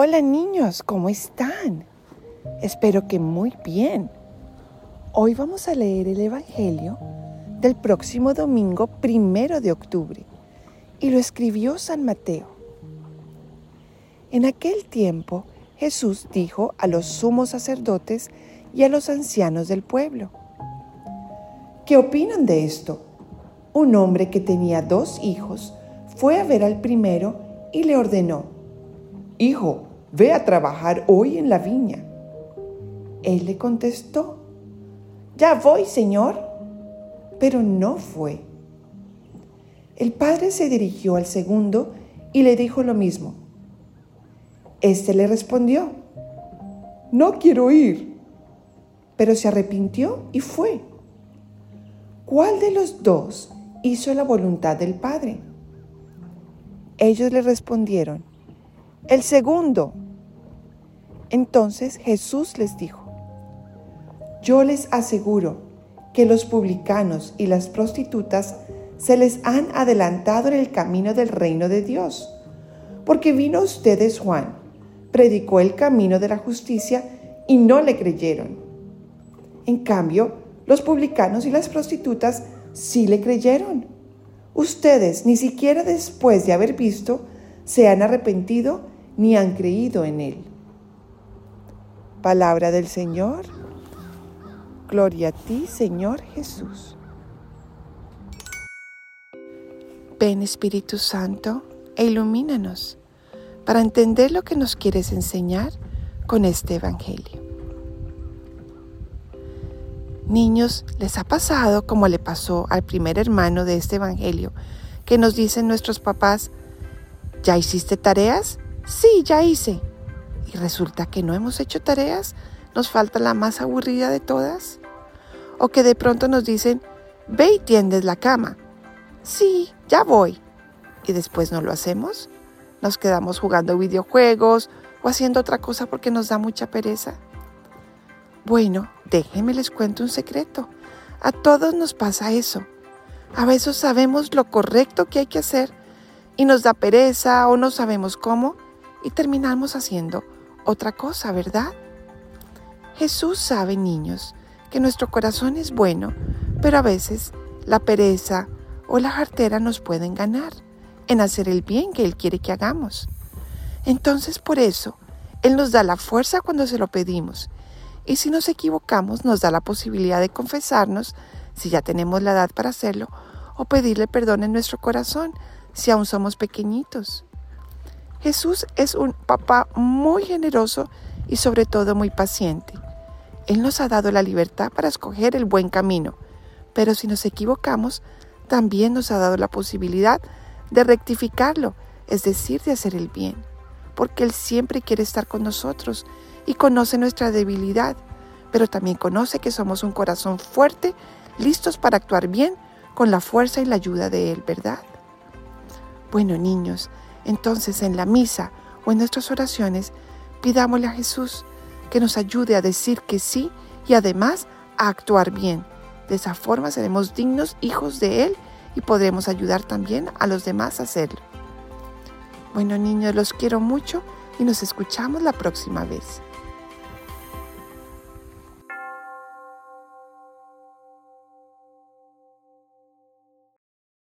Hola niños, ¿cómo están? Espero que muy bien. Hoy vamos a leer el Evangelio del próximo domingo primero de octubre y lo escribió San Mateo. En aquel tiempo Jesús dijo a los sumos sacerdotes y a los ancianos del pueblo, ¿qué opinan de esto? Un hombre que tenía dos hijos fue a ver al primero y le ordenó, Hijo, ve a trabajar hoy en la viña. Él le contestó, ya voy, Señor, pero no fue. El padre se dirigió al segundo y le dijo lo mismo. Este le respondió, no quiero ir, pero se arrepintió y fue. ¿Cuál de los dos hizo la voluntad del Padre? Ellos le respondieron, el segundo. Entonces Jesús les dijo, yo les aseguro que los publicanos y las prostitutas se les han adelantado en el camino del reino de Dios, porque vino ustedes Juan, predicó el camino de la justicia y no le creyeron. En cambio, los publicanos y las prostitutas sí le creyeron. Ustedes, ni siquiera después de haber visto, se han arrepentido ni han creído en Él. Palabra del Señor. Gloria a ti, Señor Jesús. Ven Espíritu Santo e ilumínanos para entender lo que nos quieres enseñar con este Evangelio. Niños, ¿les ha pasado como le pasó al primer hermano de este Evangelio, que nos dicen nuestros papás, ¿ya hiciste tareas? Sí, ya hice. Y resulta que no hemos hecho tareas, nos falta la más aburrida de todas. O que de pronto nos dicen, ve y tiendes la cama. Sí, ya voy. Y después no lo hacemos. Nos quedamos jugando videojuegos o haciendo otra cosa porque nos da mucha pereza. Bueno, déjenme les cuento un secreto. A todos nos pasa eso. A veces sabemos lo correcto que hay que hacer y nos da pereza o no sabemos cómo y terminamos haciendo otra cosa, ¿verdad? Jesús sabe, niños, que nuestro corazón es bueno, pero a veces la pereza o la jartera nos pueden ganar en hacer el bien que Él quiere que hagamos. Entonces por eso, Él nos da la fuerza cuando se lo pedimos. Y si nos equivocamos, nos da la posibilidad de confesarnos, si ya tenemos la edad para hacerlo, o pedirle perdón en nuestro corazón, si aún somos pequeñitos. Jesús es un papá muy generoso y sobre todo muy paciente. Él nos ha dado la libertad para escoger el buen camino, pero si nos equivocamos, también nos ha dado la posibilidad de rectificarlo, es decir, de hacer el bien, porque Él siempre quiere estar con nosotros y conoce nuestra debilidad, pero también conoce que somos un corazón fuerte, listos para actuar bien con la fuerza y la ayuda de Él, ¿verdad? Bueno, niños, entonces en la misa o en nuestras oraciones, pidámosle a Jesús que nos ayude a decir que sí y además a actuar bien. De esa forma seremos dignos hijos de Él y podremos ayudar también a los demás a hacerlo. Bueno niños, los quiero mucho y nos escuchamos la próxima vez.